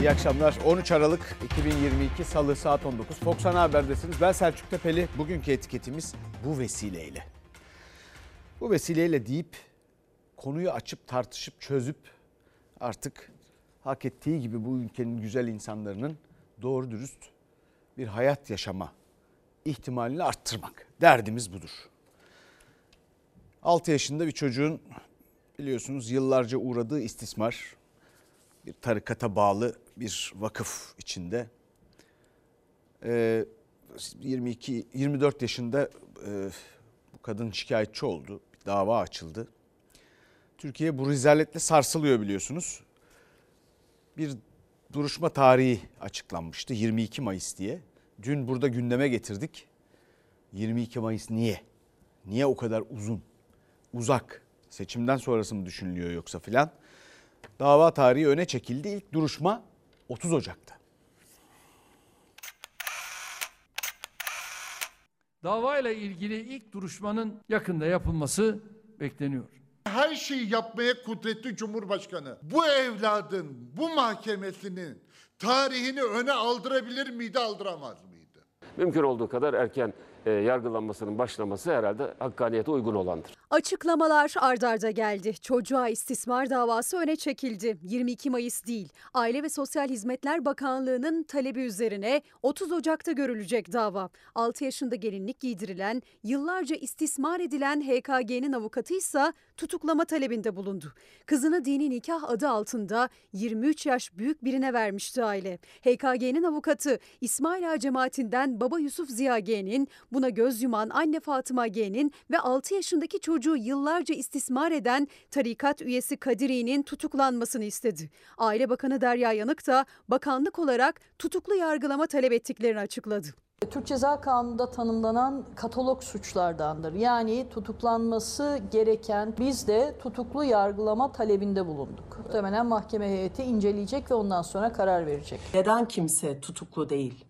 İyi akşamlar. 13 Aralık 2022 Salı saat 19. Fox Ana Haber'desiniz. Ben Selçuk Tepeli. Bugünkü etiketimiz bu vesileyle. Bu vesileyle deyip konuyu açıp tartışıp çözüp artık hak ettiği gibi bu ülkenin güzel insanlarının doğru dürüst bir hayat yaşama ihtimalini arttırmak. Derdimiz budur. 6 yaşında bir çocuğun biliyorsunuz yıllarca uğradığı istismar bir tarikata bağlı bir vakıf içinde. Ee, 22 24 yaşında e, bu kadın şikayetçi oldu. Bir dava açıldı. Türkiye bu rezaletle sarsılıyor biliyorsunuz. Bir duruşma tarihi açıklanmıştı 22 Mayıs diye. Dün burada gündeme getirdik. 22 Mayıs niye? Niye o kadar uzun? Uzak. Seçimden sonrası mı düşünülüyor yoksa filan? Dava tarihi öne çekildi. İlk duruşma 30 Ocak'ta. Davayla ilgili ilk duruşmanın yakında yapılması bekleniyor. Her şeyi yapmaya kudretli Cumhurbaşkanı bu evladın, bu mahkemesinin tarihini öne aldırabilir miydi, aldıramaz mıydı? mümkün olduğu kadar erken e, yargılanmasının başlaması herhalde hakkaniyete uygun olandır. Açıklamalar ardarda geldi. Çocuğa istismar davası öne çekildi. 22 Mayıs değil. Aile ve Sosyal Hizmetler Bakanlığı'nın talebi üzerine 30 Ocak'ta görülecek dava. 6 yaşında gelinlik giydirilen, yıllarca istismar edilen HKG'nin avukatı ise tutuklama talebinde bulundu. Kızını dini nikah adı altında 23 yaş büyük birine vermişti aile. HKG'nin avukatı İsmail Ağa cemaatinden baba Yusuf Ziya G'nin, buna göz yuman anne Fatıma G'nin ve 6 yaşındaki çocuğu yıllarca istismar eden tarikat üyesi Kadiri'nin tutuklanmasını istedi. Aile Bakanı Derya Yanık da bakanlık olarak tutuklu yargılama talep ettiklerini açıkladı. Türk Ceza Kanunu'nda tanımlanan katalog suçlardandır. Yani tutuklanması gereken biz de tutuklu yargılama talebinde bulunduk. Muhtemelen mahkeme heyeti inceleyecek ve ondan sonra karar verecek. Neden kimse tutuklu değil?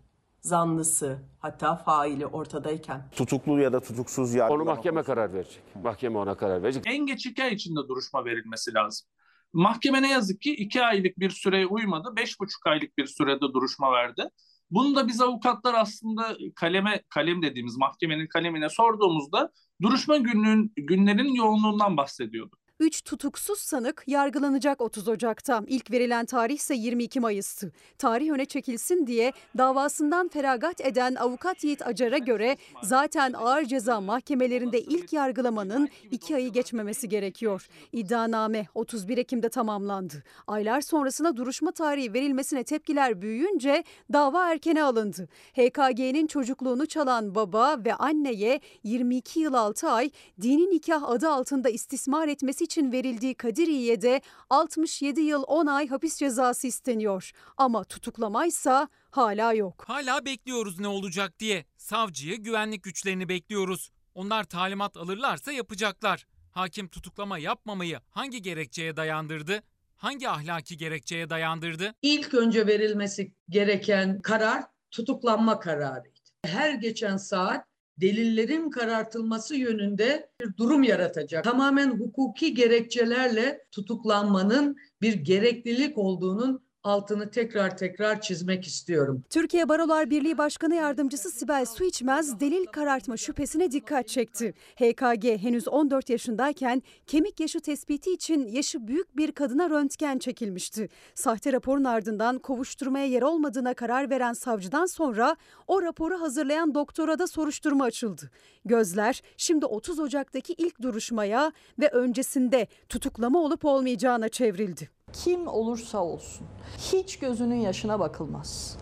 Zanlısı hatta faili ortadayken. tutuklu ya da tutuksuz yargılama. Onu mahkeme karar verecek. Mahkeme ona karar verecek. en geç iki ay içinde duruşma verilmesi lazım. Mahkeme ne yazık ki iki aylık bir süreye uymadı. Beş buçuk aylık bir sürede duruşma verdi. Bunu da biz avukatlar aslında kaleme kalem dediğimiz mahkemenin kalemine sorduğumuzda duruşma günlüğün günlerin yoğunluğundan bahsediyordu. 3 tutuksuz sanık yargılanacak 30 Ocak'ta. İlk verilen tarih ise 22 Mayıs'tı. Tarih öne çekilsin diye davasından feragat eden avukat Yiğit Acar'a göre zaten ağır ceza mahkemelerinde ilk yargılamanın 2 ayı geçmemesi gerekiyor. İddianame 31 Ekim'de tamamlandı. Aylar sonrasına duruşma tarihi verilmesine tepkiler büyüyünce dava erkene alındı. HKG'nin çocukluğunu çalan baba ve anneye 22 yıl 6 ay dini nikah adı altında istismar etmesi için verildiği Kadiriye'ye de 67 yıl 10 ay hapis cezası isteniyor. Ama tutuklamaysa hala yok. Hala bekliyoruz ne olacak diye. Savcıyı, güvenlik güçlerini bekliyoruz. Onlar talimat alırlarsa yapacaklar. Hakim tutuklama yapmamayı hangi gerekçeye dayandırdı? Hangi ahlaki gerekçeye dayandırdı? İlk önce verilmesi gereken karar tutuklanma kararıydı. Her geçen saat delillerin karartılması yönünde bir durum yaratacak. Tamamen hukuki gerekçelerle tutuklanmanın bir gereklilik olduğunun altını tekrar tekrar çizmek istiyorum. Türkiye Barolar Birliği Başkanı Yardımcısı Sibel Suiçmez delil karartma şüphesine dikkat çekti. HKG henüz 14 yaşındayken kemik yaşı tespiti için yaşı büyük bir kadına röntgen çekilmişti. Sahte raporun ardından kovuşturmaya yer olmadığına karar veren savcıdan sonra o raporu hazırlayan doktora da soruşturma açıldı. Gözler şimdi 30 Ocak'taki ilk duruşmaya ve öncesinde tutuklama olup olmayacağına çevrildi. Kim olursa olsun hiç gözünün yaşına bakılmaz.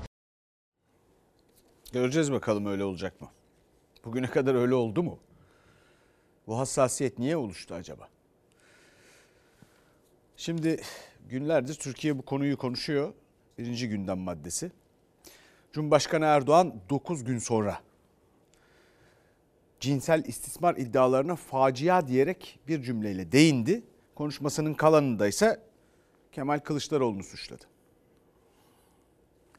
Göreceğiz bakalım öyle olacak mı? Bugüne kadar öyle oldu mu? Bu hassasiyet niye oluştu acaba? Şimdi günlerdir Türkiye bu konuyu konuşuyor. Birinci gündem maddesi. Cumhurbaşkanı Erdoğan 9 gün sonra cinsel istismar iddialarına facia diyerek bir cümleyle değindi. Konuşmasının kalanında ise Kemal Kılıçdaroğlu'nu suçladı.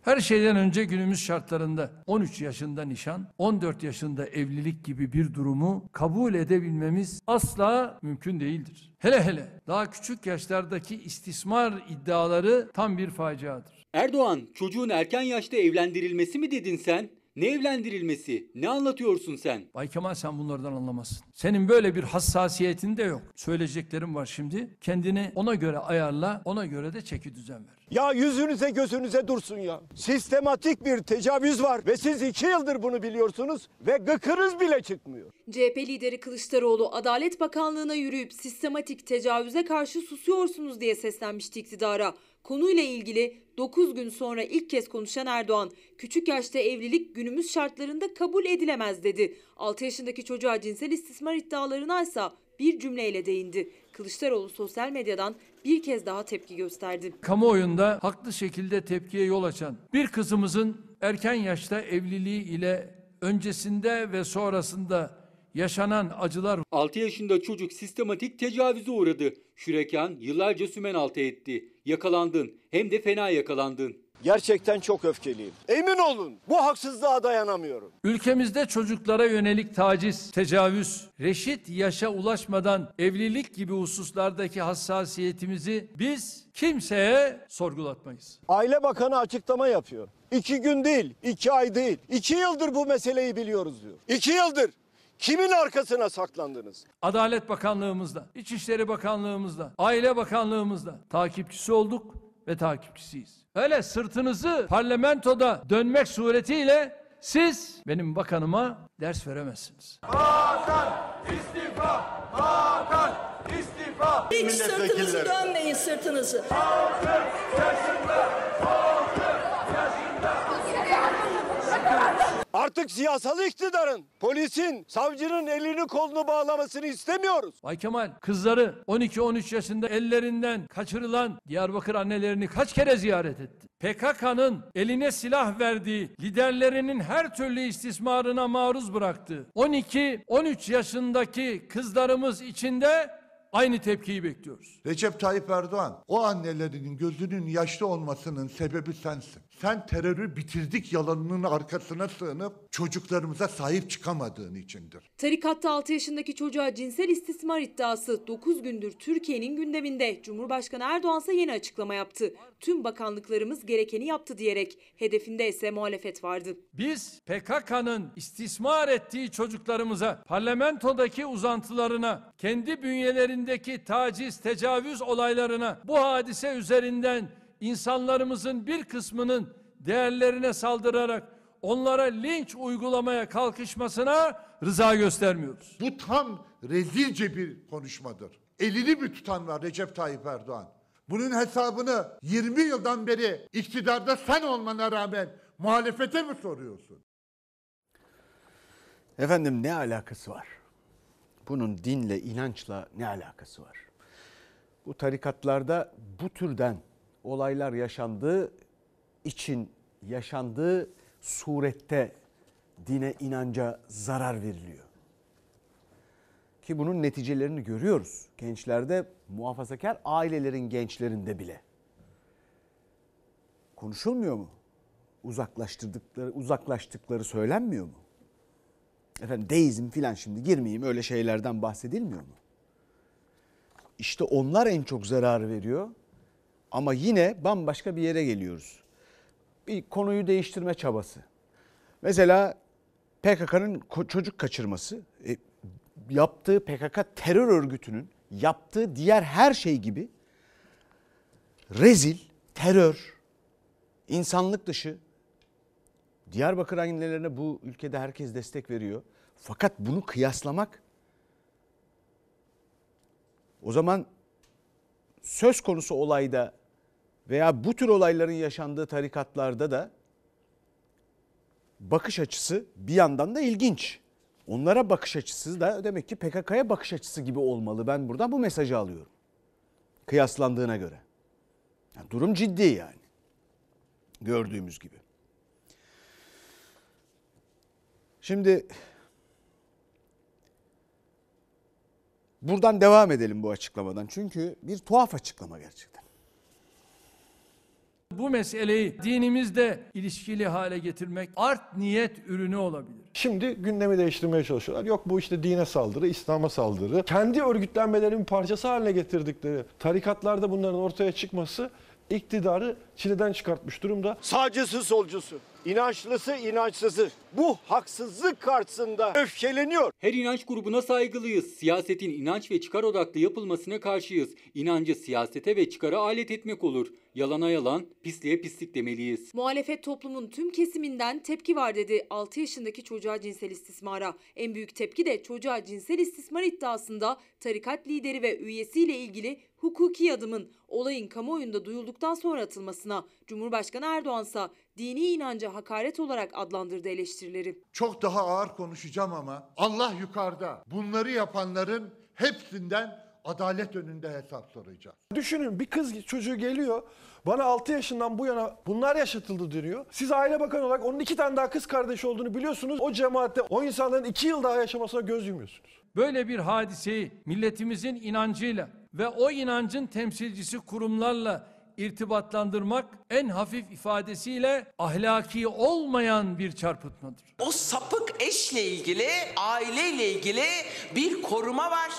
Her şeyden önce günümüz şartlarında 13 yaşında nişan, 14 yaşında evlilik gibi bir durumu kabul edebilmemiz asla mümkün değildir. Hele hele daha küçük yaşlardaki istismar iddiaları tam bir faciadır. Erdoğan çocuğun erken yaşta evlendirilmesi mi dedin sen? Ne evlendirilmesi? Ne anlatıyorsun sen? Bay Kemal sen bunlardan anlamazsın. Senin böyle bir hassasiyetin de yok. Söyleyeceklerim var şimdi. Kendini ona göre ayarla, ona göre de çeki düzen ver. Ya yüzünüze gözünüze dursun ya. Sistematik bir tecavüz var ve siz iki yıldır bunu biliyorsunuz ve gıkınız bile çıkmıyor. CHP lideri Kılıçdaroğlu Adalet Bakanlığı'na yürüyüp sistematik tecavüze karşı susuyorsunuz diye seslenmişti iktidara. Konuyla ilgili 9 gün sonra ilk kez konuşan Erdoğan, küçük yaşta evlilik günümüz şartlarında kabul edilemez dedi. 6 yaşındaki çocuğa cinsel istismar iddialarına ise bir cümleyle değindi. Kılıçdaroğlu sosyal medyadan bir kez daha tepki gösterdi. Kamuoyunda haklı şekilde tepkiye yol açan bir kızımızın erken yaşta evliliği ile öncesinde ve sonrasında yaşanan acılar 6 yaşında çocuk sistematik tecavüze uğradı. Şürekan yıllarca sümen altı etti. Yakalandın. Hem de fena yakalandın. Gerçekten çok öfkeliyim. Emin olun bu haksızlığa dayanamıyorum. Ülkemizde çocuklara yönelik taciz, tecavüz, reşit yaşa ulaşmadan evlilik gibi hususlardaki hassasiyetimizi biz kimseye sorgulatmayız. Aile Bakanı açıklama yapıyor. İki gün değil, iki ay değil. iki yıldır bu meseleyi biliyoruz diyor. İki yıldır. Kimin arkasına saklandınız? Adalet Bakanlığımızda, İçişleri Bakanlığımızda, Aile Bakanlığımızda takipçisi olduk ve takipçisiyiz. Öyle sırtınızı parlamentoda dönmek suretiyle siz benim bakanıma ders veremezsiniz. Hakan istifa! Hakan istifa! Hiç sırtınızı dönmeyin sırtınızı. Altı yaşında! Altı yaşında! Artık siyasal iktidarın, polisin, savcının elini kolunu bağlamasını istemiyoruz. Bay Kemal kızları 12-13 yaşında ellerinden kaçırılan Diyarbakır annelerini kaç kere ziyaret etti? PKK'nın eline silah verdiği, liderlerinin her türlü istismarına maruz bıraktığı 12-13 yaşındaki kızlarımız içinde aynı tepkiyi bekliyoruz. Recep Tayyip Erdoğan o annelerinin gözünün yaşlı olmasının sebebi sensin. Sen terörü bitirdik yalanının arkasına sığınıp çocuklarımıza sahip çıkamadığın içindir. Tarikatta 6 yaşındaki çocuğa cinsel istismar iddiası 9 gündür Türkiye'nin gündeminde. Cumhurbaşkanı Erdoğan ise yeni açıklama yaptı. Tüm bakanlıklarımız gerekeni yaptı diyerek hedefinde ise muhalefet vardı. Biz PKK'nın istismar ettiği çocuklarımıza, parlamentodaki uzantılarına, kendi bünyelerindeki taciz, tecavüz olaylarına bu hadise üzerinden insanlarımızın bir kısmının değerlerine saldırarak onlara linç uygulamaya kalkışmasına rıza göstermiyoruz. Bu tam rezilce bir konuşmadır. Elini mi tutan var Recep Tayyip Erdoğan? Bunun hesabını 20 yıldan beri iktidarda sen olmana rağmen muhalefete mi soruyorsun? Efendim ne alakası var? Bunun dinle, inançla ne alakası var? Bu tarikatlarda bu türden olaylar yaşandığı için yaşandığı surette dine inanca zarar veriliyor. Ki bunun neticelerini görüyoruz. Gençlerde muhafazakar ailelerin gençlerinde bile. Konuşulmuyor mu? Uzaklaştırdıkları, uzaklaştıkları söylenmiyor mu? Efendim deizm filan şimdi girmeyeyim öyle şeylerden bahsedilmiyor mu? İşte onlar en çok zararı veriyor. Ama yine bambaşka bir yere geliyoruz. Bir konuyu değiştirme çabası. Mesela PKK'nın çocuk kaçırması, e, yaptığı PKK terör örgütünün yaptığı diğer her şey gibi rezil, terör, insanlık dışı. Diyarbakır annelerine bu ülkede herkes destek veriyor. Fakat bunu kıyaslamak o zaman söz konusu olayda veya bu tür olayların yaşandığı tarikatlarda da bakış açısı bir yandan da ilginç. Onlara bakış açısı da demek ki PKK'ya bakış açısı gibi olmalı. Ben buradan bu mesajı alıyorum. Kıyaslandığına göre. Yani durum ciddi yani. Gördüğümüz gibi. Şimdi buradan devam edelim bu açıklamadan. Çünkü bir tuhaf açıklama gerçekten. Bu meseleyi dinimizde ilişkili hale getirmek art niyet ürünü olabilir. Şimdi gündemi değiştirmeye çalışıyorlar. Yok bu işte dine saldırı, İslam'a saldırı. Kendi örgütlenmelerinin parçası haline getirdikleri tarikatlarda bunların ortaya çıkması iktidarı çileden çıkartmış durumda. Sağcısı solcusu, inançlısı inançsızı bu haksızlık karşısında öfkeleniyor. Her inanç grubuna saygılıyız. Siyasetin inanç ve çıkar odaklı yapılmasına karşıyız. İnancı siyasete ve çıkara alet etmek olur. Yalana yalan, pisliğe pislik demeliyiz. Muhalefet toplumun tüm kesiminden tepki var dedi 6 yaşındaki çocuğa cinsel istismara. En büyük tepki de çocuğa cinsel istismar iddiasında tarikat lideri ve üyesiyle ilgili hukuki adımın olayın kamuoyunda duyulduktan sonra atılmasına. Cumhurbaşkanı Erdoğan ise dini inanca hakaret olarak adlandırdı eleştirileri. Çok daha ağır konuşacağım ama Allah yukarıda. Bunları yapanların hepsinden adalet önünde hesap soracağız. Düşünün bir kız çocuğu geliyor bana 6 yaşından bu yana bunlar yaşatıldı diyor. Siz aile bakanı olarak onun iki tane daha kız kardeşi olduğunu biliyorsunuz. O cemaatte o insanların 2 yıl daha yaşamasına göz yumuyorsunuz. Böyle bir hadiseyi milletimizin inancıyla ve o inancın temsilcisi kurumlarla irtibatlandırmak en hafif ifadesiyle ahlaki olmayan bir çarpıtmadır. O sapık eşle ilgili, aileyle ilgili bir koruma var,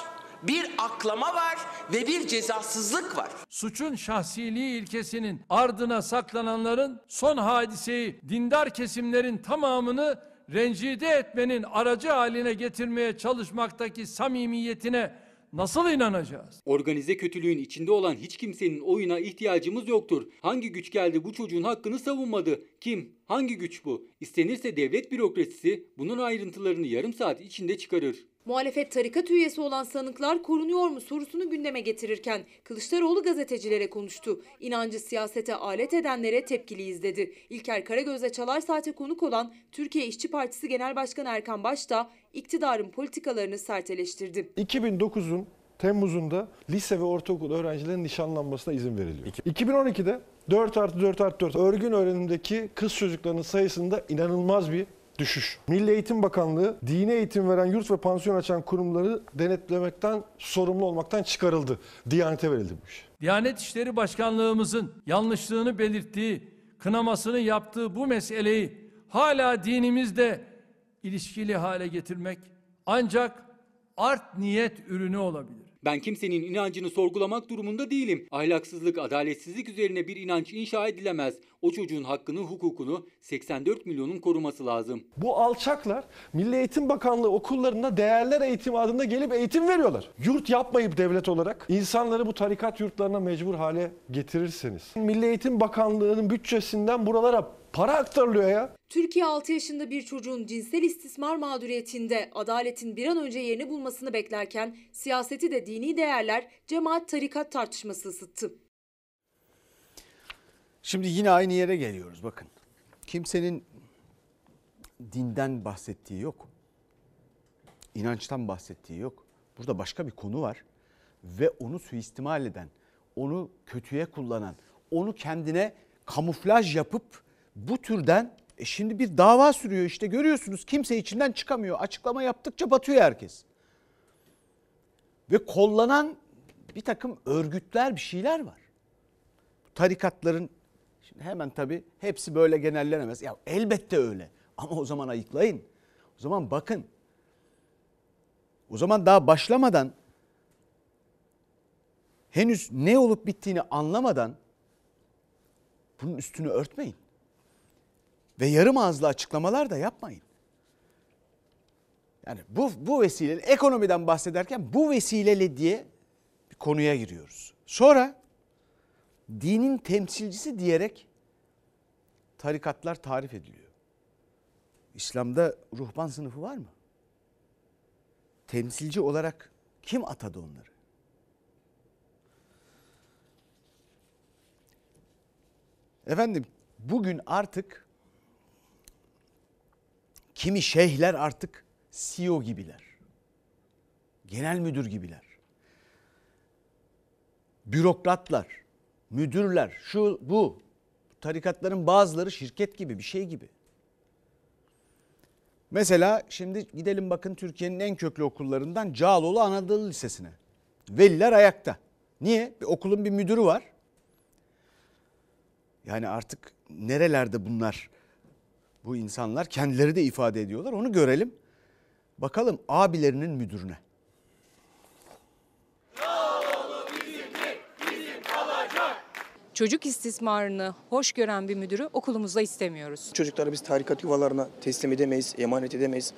bir aklama var ve bir cezasızlık var. Suçun şahsiliği ilkesinin ardına saklananların son hadiseyi dindar kesimlerin tamamını rencide etmenin aracı haline getirmeye çalışmaktaki samimiyetine nasıl inanacağız? Organize kötülüğün içinde olan hiç kimsenin oyuna ihtiyacımız yoktur. Hangi güç geldi bu çocuğun hakkını savunmadı? Kim? Hangi güç bu? İstenirse devlet bürokrasisi bunun ayrıntılarını yarım saat içinde çıkarır. Muhalefet tarikat üyesi olan sanıklar korunuyor mu sorusunu gündeme getirirken Kılıçdaroğlu gazetecilere konuştu. İnancı siyasete alet edenlere tepkiliyiz dedi. İlker Karagöz'le Çalar Saat'e konuk olan Türkiye İşçi Partisi Genel Başkanı Erkan Baş da iktidarın politikalarını sert eleştirdi. 2009'un Temmuz'unda lise ve ortaokul öğrencilerin nişanlanmasına izin veriliyor. 2012'de 4 artı 4 artı 4 örgün öğrenimdeki kız çocuklarının sayısında inanılmaz bir düşüş. Milli Eğitim Bakanlığı dini eğitim veren yurt ve pansiyon açan kurumları denetlemekten sorumlu olmaktan çıkarıldı. Diyanete verildi bu iş. Diyanet İşleri Başkanlığımızın yanlışlığını belirttiği, kınamasını yaptığı bu meseleyi hala dinimizde ilişkili hale getirmek ancak art niyet ürünü olabilir. Ben kimsenin inancını sorgulamak durumunda değilim. Ahlaksızlık, adaletsizlik üzerine bir inanç inşa edilemez. O çocuğun hakkını, hukukunu 84 milyonun koruması lazım. Bu alçaklar Milli Eğitim Bakanlığı okullarında değerler eğitimi adında gelip eğitim veriyorlar. Yurt yapmayıp devlet olarak insanları bu tarikat yurtlarına mecbur hale getirirseniz. Milli Eğitim Bakanlığı'nın bütçesinden buralara para aktarılıyor ya. Türkiye 6 yaşında bir çocuğun cinsel istismar mağduriyetinde adaletin bir an önce yerini bulmasını beklerken siyaseti de dini değerler cemaat tarikat tartışması ısıttı. Şimdi yine aynı yere geliyoruz bakın. Kimsenin dinden bahsettiği yok. İnançtan bahsettiği yok. Burada başka bir konu var ve onu suistimal eden, onu kötüye kullanan, onu kendine kamuflaj yapıp bu türden e şimdi bir dava sürüyor işte görüyorsunuz kimse içinden çıkamıyor. Açıklama yaptıkça batıyor herkes. Ve kollanan bir takım örgütler bir şeyler var. Tarikatların şimdi hemen tabii hepsi böyle genellenemez. Ya elbette öyle ama o zaman ayıklayın. O zaman bakın. O zaman daha başlamadan henüz ne olup bittiğini anlamadan bunun üstünü örtmeyin. Ve yarım ağızlı açıklamalar da yapmayın. Yani bu, bu vesileyle ekonomiden bahsederken bu vesileyle diye bir konuya giriyoruz. Sonra dinin temsilcisi diyerek tarikatlar tarif ediliyor. İslam'da ruhban sınıfı var mı? Temsilci olarak kim atadı onları? Efendim bugün artık kimi şeyhler artık CEO gibiler. Genel müdür gibiler. Bürokratlar, müdürler, şu bu. Tarikatların bazıları şirket gibi bir şey gibi. Mesela şimdi gidelim bakın Türkiye'nin en köklü okullarından Cağaloğlu Anadolu Lisesi'ne. Veliler ayakta. Niye? Bir okulun bir müdürü var. Yani artık nerelerde bunlar bu insanlar kendileri de ifade ediyorlar. Onu görelim. Bakalım abilerinin müdürüne. Çocuk istismarını hoş gören bir müdürü okulumuzda istemiyoruz. Çocukları biz tarikat yuvalarına teslim edemeyiz, emanet edemeyiz.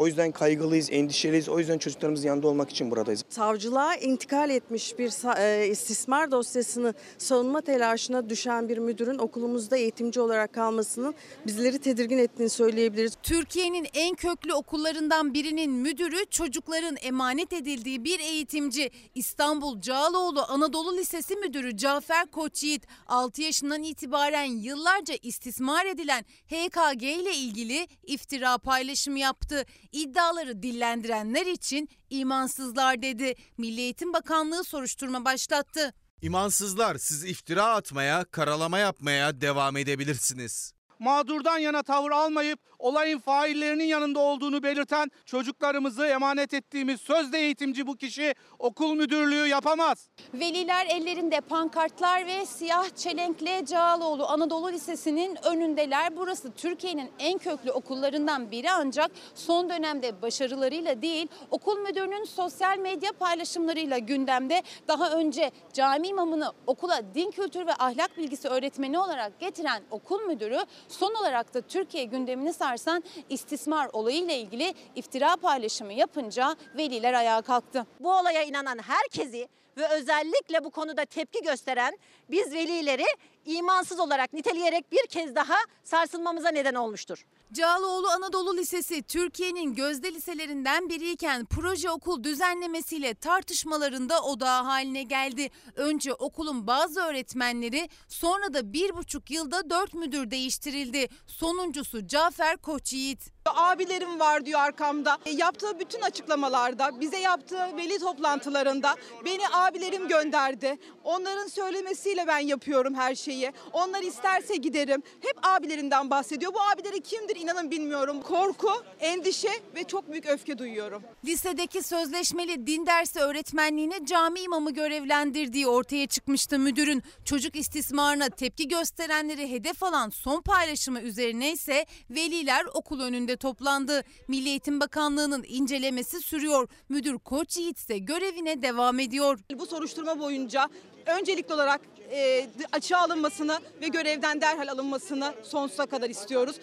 O yüzden kaygılıyız, endişeliyiz. O yüzden çocuklarımızın yanında olmak için buradayız. Savcılığa intikal etmiş bir e, istismar dosyasını savunma telaşına düşen bir müdürün okulumuzda eğitimci olarak kalmasının bizleri tedirgin ettiğini söyleyebiliriz. Türkiye'nin en köklü okullarından birinin müdürü çocukların emanet edildiği bir eğitimci. İstanbul Cağaloğlu Anadolu Lisesi Müdürü Cafer Koçyiğit 6 yaşından itibaren yıllarca istismar edilen HKG ile ilgili iftira paylaşımı yaptı. İddiaları dillendirenler için imansızlar dedi. Milli Eğitim Bakanlığı soruşturma başlattı. İmansızlar siz iftira atmaya, karalama yapmaya devam edebilirsiniz. Mağdurdan yana tavır almayıp olayın faillerinin yanında olduğunu belirten çocuklarımızı emanet ettiğimiz sözde eğitimci bu kişi okul müdürlüğü yapamaz. Veliler ellerinde pankartlar ve siyah çelenkle Cağaloğlu Anadolu Lisesi'nin önündeler. Burası Türkiye'nin en köklü okullarından biri ancak son dönemde başarılarıyla değil okul müdürünün sosyal medya paylaşımlarıyla gündemde. Daha önce cami imamını okula din kültürü ve ahlak bilgisi öğretmeni olarak getiren okul müdürü son olarak da Türkiye gündemini sarsan istismar olayıyla ilgili iftira paylaşımı yapınca veliler ayağa kalktı. Bu olaya inanan herkesi ve özellikle bu konuda tepki gösteren biz velileri imansız olarak niteleyerek bir kez daha sarsılmamıza neden olmuştur. Cağaloğlu Anadolu Lisesi Türkiye'nin gözde liselerinden biriyken proje okul düzenlemesiyle tartışmalarında odağı haline geldi. Önce okulun bazı öğretmenleri sonra da bir buçuk yılda dört müdür değiştirildi. Sonuncusu Cafer Koçyiğit. Abilerim var diyor arkamda. E, Yaptığı bütün açıklamalarda, bize yaptığı veli toplantılarında beni abilerim gönderdi. Onların söylemesiyle ben yapıyorum her şeyi. Onlar isterse giderim. Hep abilerinden bahsediyor. Bu abileri kimdir inanın bilmiyorum. Korku, endişe ve çok büyük öfke duyuyorum. Lisedeki sözleşmeli din dersi öğretmenliğine cami imamı görevlendirdiği ortaya çıkmıştı müdürün. Çocuk istismarına tepki gösterenleri hedef alan son paylaşımı üzerine ise veliler okul önünde toplandı. Milli Eğitim Bakanlığı'nın incelemesi sürüyor. Müdür Koç Yiğit ise görevine devam ediyor. Bu soruşturma boyunca öncelikli olarak e, açığa alınmasını ve görevden derhal alınmasını sonsuza kadar istiyoruz.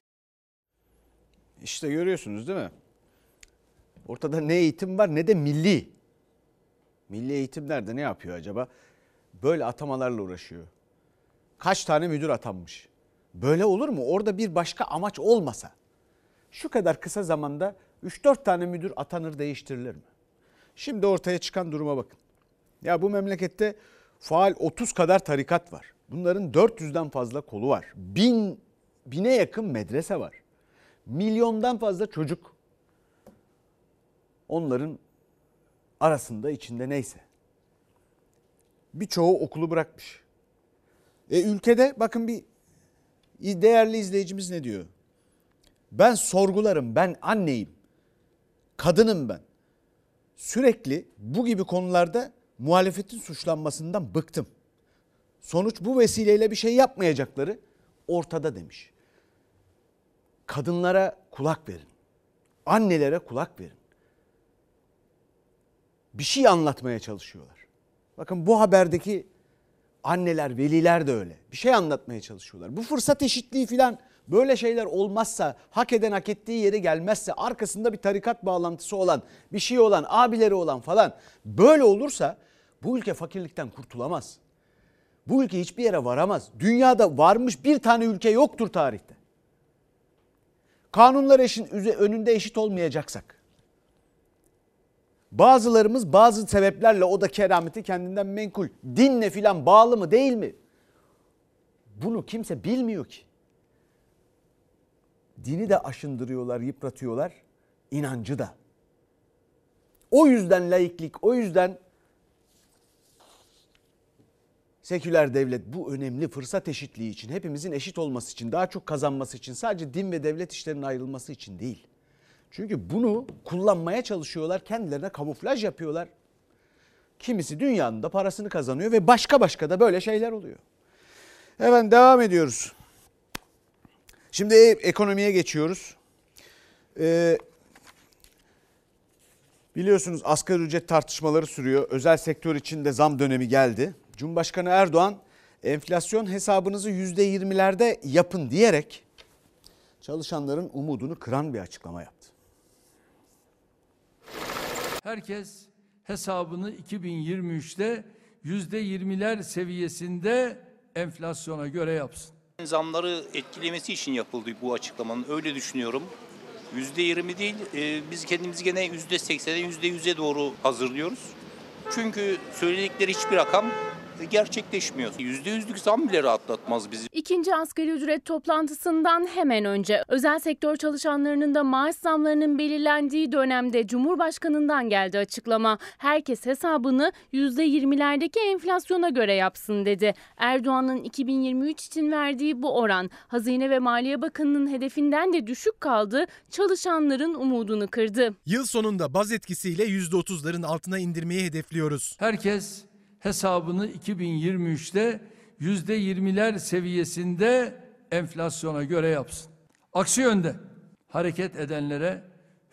İşte görüyorsunuz değil mi? Ortada ne eğitim var ne de milli. Milli eğitim nerede ne yapıyor acaba? Böyle atamalarla uğraşıyor. Kaç tane müdür atanmış? Böyle olur mu? Orada bir başka amaç olmasa. Şu kadar kısa zamanda 3-4 tane müdür atanır değiştirilir mi? Şimdi ortaya çıkan duruma bakın. Ya bu memlekette faal 30 kadar tarikat var. Bunların 400'den fazla kolu var. Bin, bine yakın medrese var. Milyondan fazla çocuk. Onların arasında içinde neyse. Birçoğu okulu bırakmış. E ülkede bakın bir değerli izleyicimiz ne diyor? Ben sorgularım, ben anneyim, kadınım ben. Sürekli bu gibi konularda muhalefetin suçlanmasından bıktım. Sonuç bu vesileyle bir şey yapmayacakları ortada demiş. Kadınlara kulak verin. Annelere kulak verin. Bir şey anlatmaya çalışıyorlar. Bakın bu haberdeki anneler, veliler de öyle. Bir şey anlatmaya çalışıyorlar. Bu fırsat eşitliği falan böyle şeyler olmazsa, hak eden hak ettiği yere gelmezse, arkasında bir tarikat bağlantısı olan, bir şey olan, abileri olan falan böyle olursa bu ülke fakirlikten kurtulamaz. Bu ülke hiçbir yere varamaz. Dünyada varmış bir tane ülke yoktur tarihte. Kanunlar eşin önünde eşit olmayacaksak, bazılarımız bazı sebeplerle o da kerameti kendinden menkul, dinle filan bağlı mı değil mi? Bunu kimse bilmiyor ki. Dini de aşındırıyorlar, yıpratıyorlar, inancı da. O yüzden laiklik, o yüzden seküler devlet bu önemli fırsat eşitliği için, hepimizin eşit olması için, daha çok kazanması için, sadece din ve devlet işlerinin ayrılması için değil. Çünkü bunu kullanmaya çalışıyorlar, kendilerine kamuflaj yapıyorlar. Kimisi dünyanın da parasını kazanıyor ve başka başka da böyle şeyler oluyor. Hemen devam ediyoruz. Şimdi ekonomiye geçiyoruz. Ee, biliyorsunuz asgari ücret tartışmaları sürüyor. Özel sektör için de zam dönemi geldi. Cumhurbaşkanı Erdoğan enflasyon hesabınızı %20'lerde yapın diyerek çalışanların umudunu kıran bir açıklama yaptı. Herkes hesabını 2023'te %20'ler seviyesinde enflasyona göre yapsın. Zamları etkilemesi için yapıldı bu açıklamanın öyle düşünüyorum. %20 değil e, biz kendimizi gene %80'e %100'e doğru hazırlıyoruz. Çünkü söyledikleri hiçbir rakam gerçekleşmiyor. %100'lük zam bile rahatlatmaz bizi. İkinci asgari ücret toplantısından hemen önce özel sektör çalışanlarının da maaş zamlarının belirlendiği dönemde Cumhurbaşkanı'ndan geldi açıklama. Herkes hesabını %20'lerdeki enflasyona göre yapsın dedi. Erdoğan'ın 2023 için verdiği bu oran Hazine ve Maliye Bakanı'nın hedefinden de düşük kaldı, çalışanların umudunu kırdı. Yıl sonunda baz etkisiyle %30'ların altına indirmeyi hedefliyoruz. Herkes hesabını 2023'te %20'ler seviyesinde enflasyona göre yapsın. Aksi yönde hareket edenlere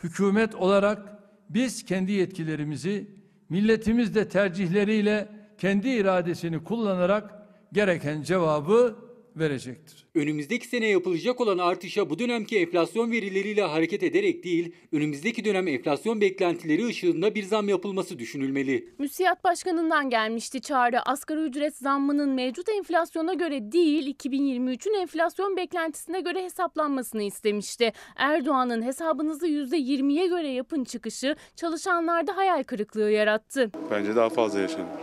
hükümet olarak biz kendi yetkilerimizi milletimiz de tercihleriyle kendi iradesini kullanarak gereken cevabı verecektir. Önümüzdeki sene yapılacak olan artışa bu dönemki enflasyon verileriyle hareket ederek değil, önümüzdeki dönem enflasyon beklentileri ışığında bir zam yapılması düşünülmeli. Müsiyat Başkanı'ndan gelmişti çağrı. Asgari ücret zammının mevcut enflasyona göre değil 2023'ün enflasyon beklentisine göre hesaplanmasını istemişti. Erdoğan'ın hesabınızı %20'ye göre yapın çıkışı çalışanlarda hayal kırıklığı yarattı. Bence daha fazla yaşanır.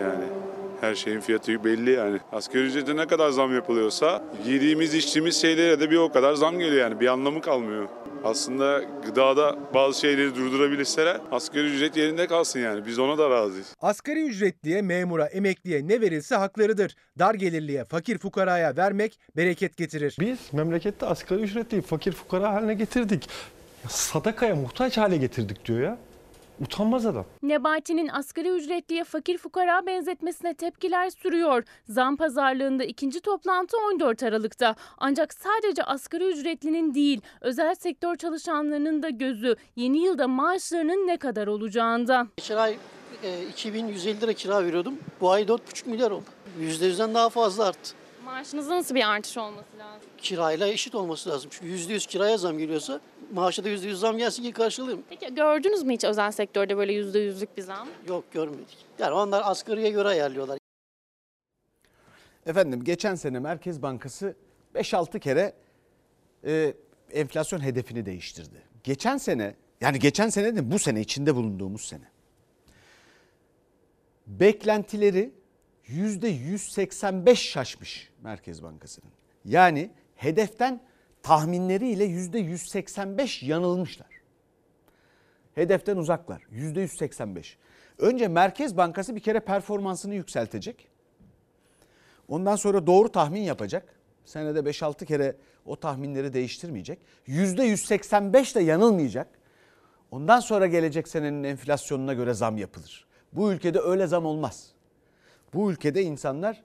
Yani her şeyin fiyatı belli yani. Asgari ücrete ne kadar zam yapılıyorsa yediğimiz içtiğimiz şeylere de bir o kadar zam geliyor yani bir anlamı kalmıyor. Aslında gıdada bazı şeyleri durdurabilirseler asgari ücret yerinde kalsın yani biz ona da razıyız. Asgari ücretliye, memura, emekliye ne verilse haklarıdır. Dar gelirliye, fakir fukaraya vermek bereket getirir. Biz memlekette asgari ücretliyi fakir fukara haline getirdik. Ya sadakaya muhtaç hale getirdik diyor ya. Utanmaz adam. Nebati'nin asgari ücretliye fakir fukara benzetmesine tepkiler sürüyor. Zam pazarlığında ikinci toplantı 14 Aralık'ta. Ancak sadece asgari ücretlinin değil, özel sektör çalışanlarının da gözü yeni yılda maaşlarının ne kadar olacağında. Geçen ay e, 2150 lira kira veriyordum. Bu ay 4,5 milyar oldu. %100'den daha fazla arttı. Maaşınızda nasıl bir artış olması lazım? Kirayla eşit olması lazım. Çünkü %100 kiraya zam geliyorsa maaşa da %100 zam gelsin ki karşılayayım. Peki gördünüz mü hiç özel sektörde böyle %100'lük bir zam? Yok görmedik. Yani onlar asgariye göre ayarlıyorlar. Efendim geçen sene Merkez Bankası 5-6 kere e, enflasyon hedefini değiştirdi. Geçen sene yani geçen sene de bu sene içinde bulunduğumuz sene. Beklentileri %185 şaşmış Merkez Bankası'nın. Yani hedeften tahminleriyle %185 yanılmışlar. Hedeften uzaklar %185. Önce Merkez Bankası bir kere performansını yükseltecek. Ondan sonra doğru tahmin yapacak. Senede 5-6 kere o tahminleri değiştirmeyecek. %185 de yanılmayacak. Ondan sonra gelecek senenin enflasyonuna göre zam yapılır. Bu ülkede öyle zam olmaz. Bu ülkede insanlar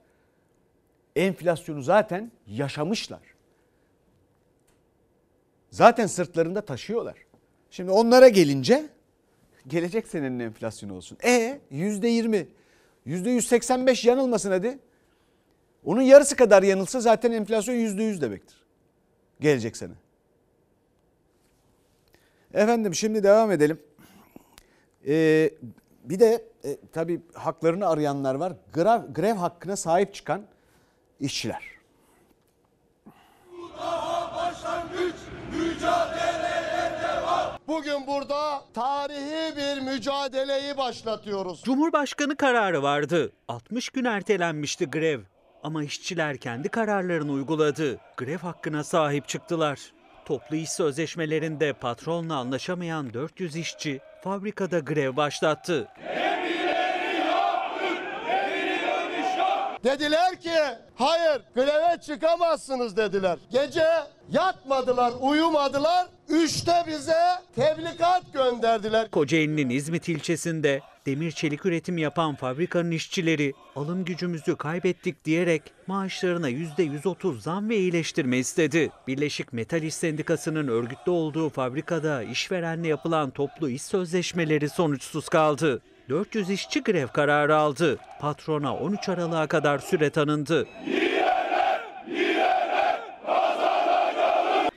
enflasyonu zaten yaşamışlar. Zaten sırtlarında taşıyorlar. Şimdi onlara gelince gelecek senenin enflasyonu olsun. E yüzde yirmi, yüzde yüz seksen beş yanılmasın hadi. Onun yarısı kadar yanılsa zaten enflasyon yüzde yüz demektir. Gelecek sene. Efendim şimdi devam edelim. Ee, bir de e, tabii haklarını arayanlar var. Grev, grev hakkına sahip çıkan işçiler. Bugün burada tarihi bir mücadeleyi başlatıyoruz. Cumhurbaşkanı kararı vardı. 60 gün ertelenmişti grev. Ama işçiler kendi kararlarını uyguladı. Grev hakkına sahip çıktılar. Toplu iş sözleşmelerinde patronla anlaşamayan 400 işçi fabrikada grev başlattı. Dediler ki hayır greve çıkamazsınız dediler. Gece yatmadılar, uyumadılar. Üçte bize tebligat gönderdiler. Kocaeli'nin İzmit ilçesinde demir çelik üretim yapan fabrikanın işçileri alım gücümüzü kaybettik diyerek maaşlarına %130 zam ve iyileştirme istedi. Birleşik Metal İş Sendikası'nın örgütlü olduğu fabrikada işverenle yapılan toplu iş sözleşmeleri sonuçsuz kaldı. 400 işçi grev kararı aldı. Patrona 13 Aralık'a kadar süre tanındı.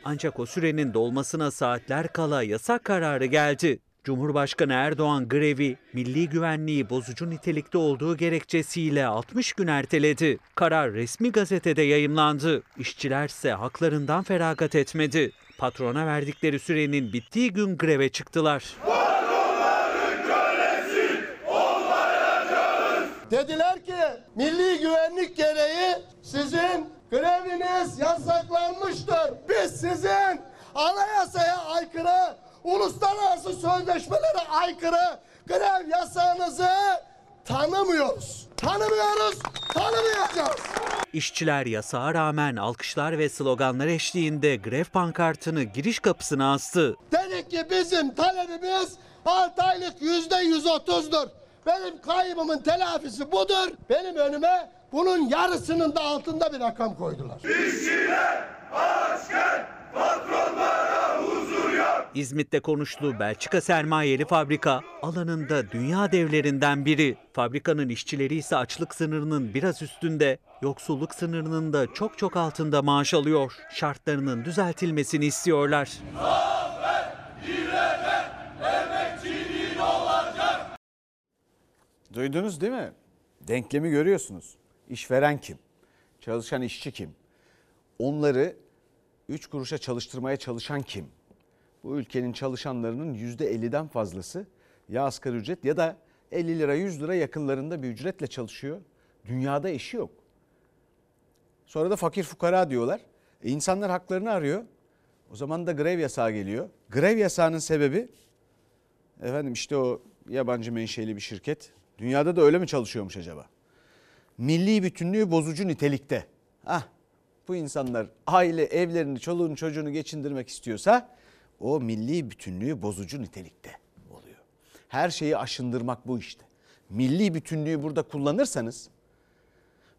Ancak o sürenin dolmasına saatler kala yasak kararı geldi. Cumhurbaşkanı Erdoğan grevi milli güvenliği bozucu nitelikte olduğu gerekçesiyle 60 gün erteledi. Karar resmi gazetede yayımlandı. İşçiler ise haklarından feragat etmedi. Patrona verdikleri sürenin bittiği gün greve çıktılar. Dediler ki milli güvenlik gereği sizin greviniz yasaklanmıştır. Biz sizin anayasaya aykırı, uluslararası sözleşmelere aykırı grev yasağınızı tanımıyoruz. Tanımıyoruz, tanımayacağız. İşçiler yasağa rağmen alkışlar ve sloganlar eşliğinde grev pankartını giriş kapısına astı. Dedik ki bizim talebimiz 6 aylık yüzde 130'dur. Benim kaybımın telafisi budur. Benim önüme bunun yarısının da altında bir rakam koydular. İzmit'te konuştuğu Belçika sermayeli fabrika alanında dünya devlerinden biri. Fabrikanın işçileri ise açlık sınırının biraz üstünde, yoksulluk sınırının da çok çok altında maaş alıyor. Şartlarının düzeltilmesini istiyorlar. Duydunuz değil mi? Denklemi görüyorsunuz. İşveren kim? Çalışan işçi kim? Onları 3 kuruşa çalıştırmaya çalışan kim? Bu ülkenin çalışanlarının %50'den fazlası ya asgari ücret ya da 50 lira 100 lira yakınlarında bir ücretle çalışıyor. Dünyada işi yok. Sonra da fakir fukara diyorlar. E insanlar haklarını arıyor. O zaman da grev yasağı geliyor. Grev yasağının sebebi efendim işte o yabancı menşeli bir şirket. Dünyada da öyle mi çalışıyormuş acaba? Milli bütünlüğü bozucu nitelikte. Ah bu insanlar aile evlerini, çoluğunu, çocuğunu geçindirmek istiyorsa o milli bütünlüğü bozucu nitelikte oluyor. Her şeyi aşındırmak bu işte. Milli bütünlüğü burada kullanırsanız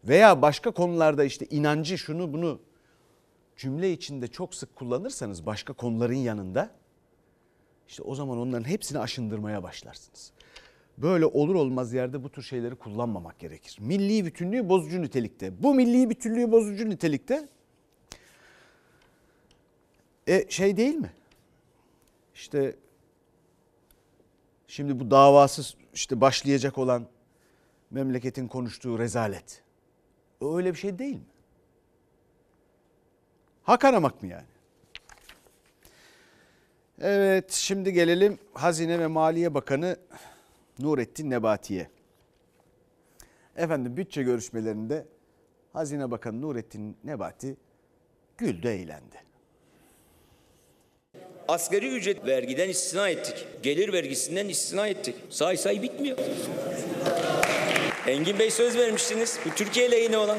veya başka konularda işte inancı şunu bunu cümle içinde çok sık kullanırsanız başka konuların yanında işte o zaman onların hepsini aşındırmaya başlarsınız. Böyle olur olmaz yerde bu tür şeyleri kullanmamak gerekir. Milli bütünlüğü bozucu nitelikte. Bu milli bütünlüğü bozucu nitelikte e, şey değil mi? İşte şimdi bu davasız işte başlayacak olan memleketin konuştuğu rezalet. Öyle bir şey değil mi? Hak aramak mı yani? Evet şimdi gelelim Hazine ve Maliye Bakanı Nurettin Nebati'ye. Efendim bütçe görüşmelerinde Hazine Bakanı Nurettin Nebati güldü eğlendi. Asgari ücret vergiden istina ettik. Gelir vergisinden istina ettik. Say say bitmiyor. Engin Bey söz vermiştiniz. Bu Türkiye lehine olan.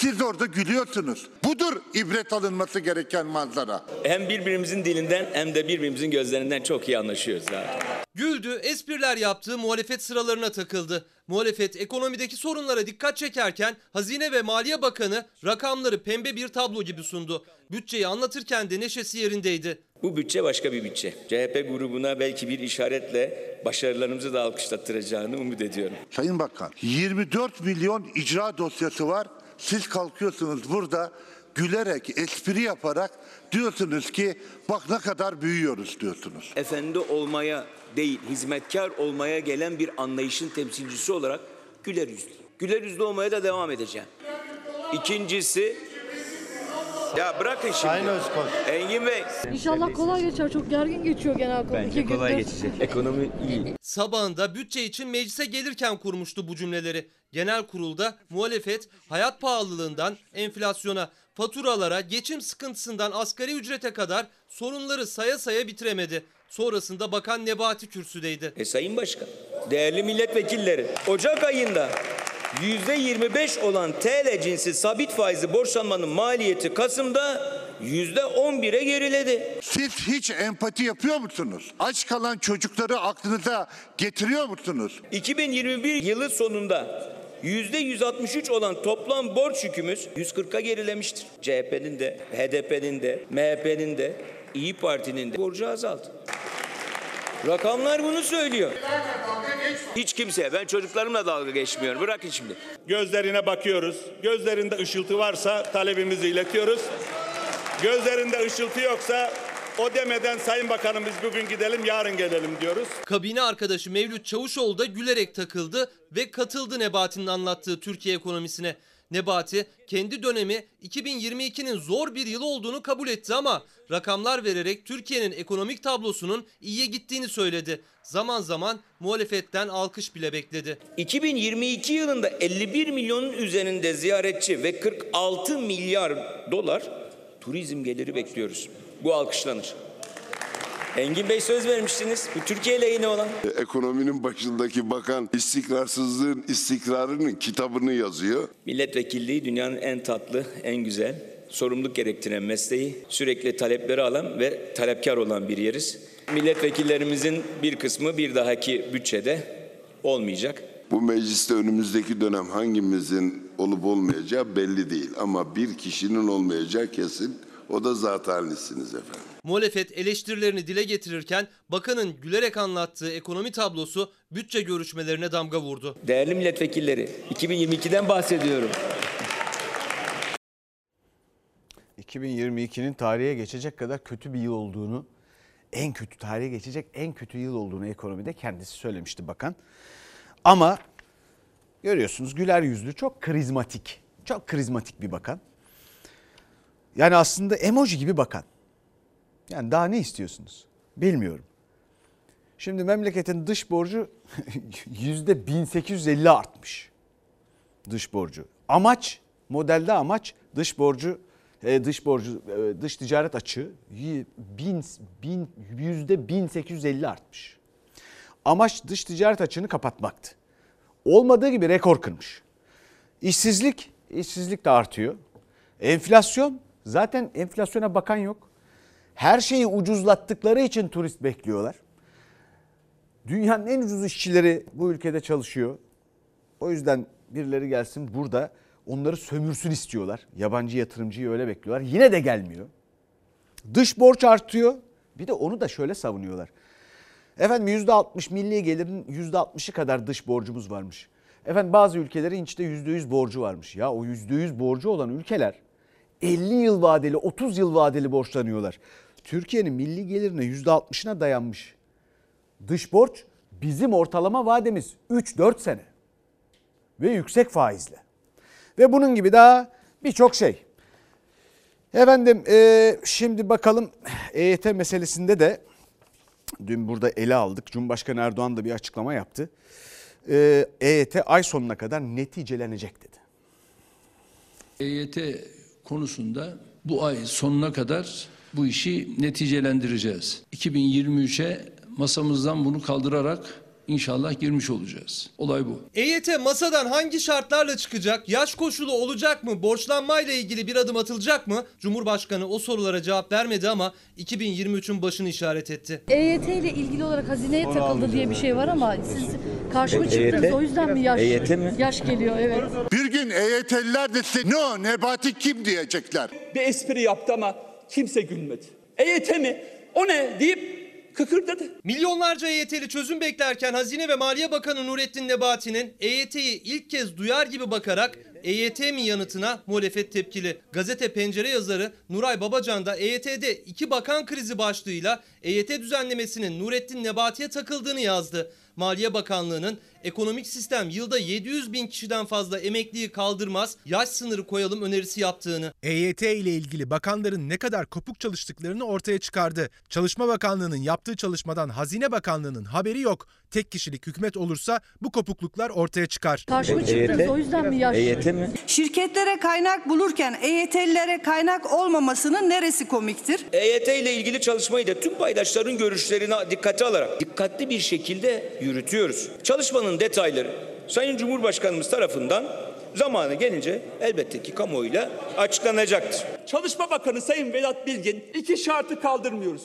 Siz orada gülüyorsunuz. Budur ibret alınması gereken manzara. Hem birbirimizin dilinden hem de birbirimizin gözlerinden çok iyi anlaşıyoruz zaten. Güldü, espriler yaptığı muhalefet sıralarına takıldı. Muhalefet ekonomideki sorunlara dikkat çekerken Hazine ve Maliye Bakanı rakamları pembe bir tablo gibi sundu. Bütçeyi anlatırken de neşesi yerindeydi. Bu bütçe başka bir bütçe. CHP grubuna belki bir işaretle başarılarımızı da alkışlattıracağını umut ediyorum. Sayın Bakan 24 milyon icra dosyası var. Siz kalkıyorsunuz burada gülerek, espri yaparak diyorsunuz ki bak ne kadar büyüyoruz diyorsunuz. Efendi olmaya değil, hizmetkar olmaya gelen bir anlayışın temsilcisi olarak güler yüzlü. Güler yüzlü olmaya da devam edeceğim. İkincisi ya bırakın şimdi. Sayın Özkoç. Engin Bey. İnşallah kolay geçer. Çok gergin geçiyor genel kurul. İki gündür. Ekonomi iyi. Sabahında bütçe için meclise gelirken kurmuştu bu cümleleri. Genel kurulda muhalefet hayat pahalılığından enflasyona, faturalara, geçim sıkıntısından asgari ücrete kadar sorunları saya saya bitiremedi. Sonrasında Bakan Nebati kürsüdeydi. E Sayın Başkan, değerli milletvekilleri, Ocak ayında %25 olan TL cinsi sabit faizli borçlanmanın maliyeti Kasım'da %11'e geriledi. Siz hiç empati yapıyor musunuz? Aç kalan çocukları aklınıza getiriyor musunuz? 2021 yılı sonunda %163 olan toplam borç yükümüz 140'a gerilemiştir. CHP'nin de, HDP'nin de, MHP'nin de, İyi Parti'nin de borcu azaldı. Rakamlar bunu söylüyor. Hiç kimseye ben çocuklarımla dalga geçmiyorum. Bırakın şimdi. Gözlerine bakıyoruz. Gözlerinde ışıltı varsa talebimizi iletiyoruz. Gözlerinde ışıltı yoksa o demeden Sayın Bakanım biz bugün gidelim yarın gelelim diyoruz. Kabine arkadaşı Mevlüt Çavuşoğlu da gülerek takıldı ve katıldı Nebati'nin anlattığı Türkiye ekonomisine. Nebati kendi dönemi 2022'nin zor bir yıl olduğunu kabul etti ama rakamlar vererek Türkiye'nin ekonomik tablosunun iyiye gittiğini söyledi. Zaman zaman muhalefetten alkış bile bekledi. 2022 yılında 51 milyonun üzerinde ziyaretçi ve 46 milyar dolar turizm geliri bekliyoruz. Bu alkışlanır. Engin Bey söz vermiştiniz. Bu Türkiye lehine olan. Ekonominin başındaki bakan istikrarsızlığın istikrarının kitabını yazıyor. Milletvekilliği dünyanın en tatlı, en güzel, sorumluluk gerektiren mesleği, sürekli talepleri alan ve talepkar olan bir yeriz. Milletvekillerimizin bir kısmı bir dahaki bütçede olmayacak. Bu mecliste önümüzdeki dönem hangimizin olup olmayacağı belli değil. Ama bir kişinin olmayacağı kesin. O da zat halinizsiniz efendim. Muhalefet eleştirilerini dile getirirken bakanın gülerek anlattığı ekonomi tablosu bütçe görüşmelerine damga vurdu. Değerli milletvekilleri, 2022'den bahsediyorum. 2022'nin tarihe geçecek kadar kötü bir yıl olduğunu, en kötü tarihe geçecek en kötü yıl olduğunu ekonomide kendisi söylemişti bakan. Ama görüyorsunuz güler yüzlü, çok karizmatik, çok karizmatik bir bakan. Yani aslında emoji gibi bakan. Yani daha ne istiyorsunuz? Bilmiyorum. Şimdi memleketin dış borcu yüzde 1850 artmış. Dış borcu. Amaç, modelde amaç dış borcu e, dış borcu e, dış ticaret açığı yüzde 1850 artmış. Amaç dış ticaret açığını kapatmaktı. Olmadığı gibi rekor kırmış. İşsizlik, işsizlik de artıyor. Enflasyon, zaten enflasyona bakan yok. Her şeyi ucuzlattıkları için turist bekliyorlar. Dünyanın en ucuz işçileri bu ülkede çalışıyor. O yüzden birileri gelsin burada onları sömürsün istiyorlar. Yabancı yatırımcıyı öyle bekliyorlar. Yine de gelmiyor. Dış borç artıyor. Bir de onu da şöyle savunuyorlar. Efendim %60 milli gelirin %60'ı kadar dış borcumuz varmış. Efendim bazı ülkelerin içte %100 borcu varmış. Ya o %100 borcu olan ülkeler 50 yıl vadeli 30 yıl vadeli borçlanıyorlar. Türkiye'nin milli gelirine %60'ına dayanmış. Dış borç bizim ortalama vademiz 3-4 sene. Ve yüksek faizle. Ve bunun gibi daha birçok şey. Efendim e, şimdi bakalım EYT meselesinde de dün burada ele aldık. Cumhurbaşkanı Erdoğan da bir açıklama yaptı. E, EYT ay sonuna kadar neticelenecek dedi. EYT konusunda bu ay sonuna kadar bu işi neticelendireceğiz. 2023'e masamızdan bunu kaldırarak inşallah girmiş olacağız. Olay bu. EYT masadan hangi şartlarla çıkacak? Yaş koşulu olacak mı? Borçlanmayla ilgili bir adım atılacak mı? Cumhurbaşkanı o sorulara cevap vermedi ama 2023'ün başını işaret etti. EYT ile ilgili olarak hazineye takıldı diye bir şey var ama siz karşıma çıktınız. O yüzden mi yaş, yaş geliyor? Evet. Bir gün EYT'liler de size ne o Nebati kim diyecekler. Bir espri yaptı ama kimse gülmedi. EYT mi? O ne deyip kıkırdadı. Milyonlarca EYT'li çözüm beklerken Hazine ve Maliye Bakanı Nurettin Nebati'nin EYT'yi ilk kez duyar gibi bakarak EYT mi yanıtına muhalefet tepkili. Gazete Pencere yazarı Nuray Babacan da EYT'de iki bakan krizi başlığıyla EYT düzenlemesinin Nurettin Nebati'ye takıldığını yazdı. Maliye Bakanlığı'nın ekonomik sistem yılda 700 bin kişiden fazla emekliyi kaldırmaz, yaş sınırı koyalım önerisi yaptığını. EYT ile ilgili bakanların ne kadar kopuk çalıştıklarını ortaya çıkardı. Çalışma Bakanlığı'nın yaptığı çalışmadan Hazine Bakanlığı'nın haberi yok. Tek kişilik hükümet olursa bu kopukluklar ortaya çıkar. Karşıma çıktınız. O yüzden mi yaş? Şirketlere kaynak bulurken EYT'lilere kaynak olmamasının neresi komiktir? EYT ile ilgili çalışmayı da tüm paydaşların görüşlerini dikkate alarak dikkatli bir şekilde yürütüyoruz. Çalışmanın detayları Sayın Cumhurbaşkanımız tarafından zamanı gelince elbette ki kamuoyuyla açıklanacaktır. Çalışma Bakanı Sayın Vedat Bilgin iki şartı kaldırmıyoruz.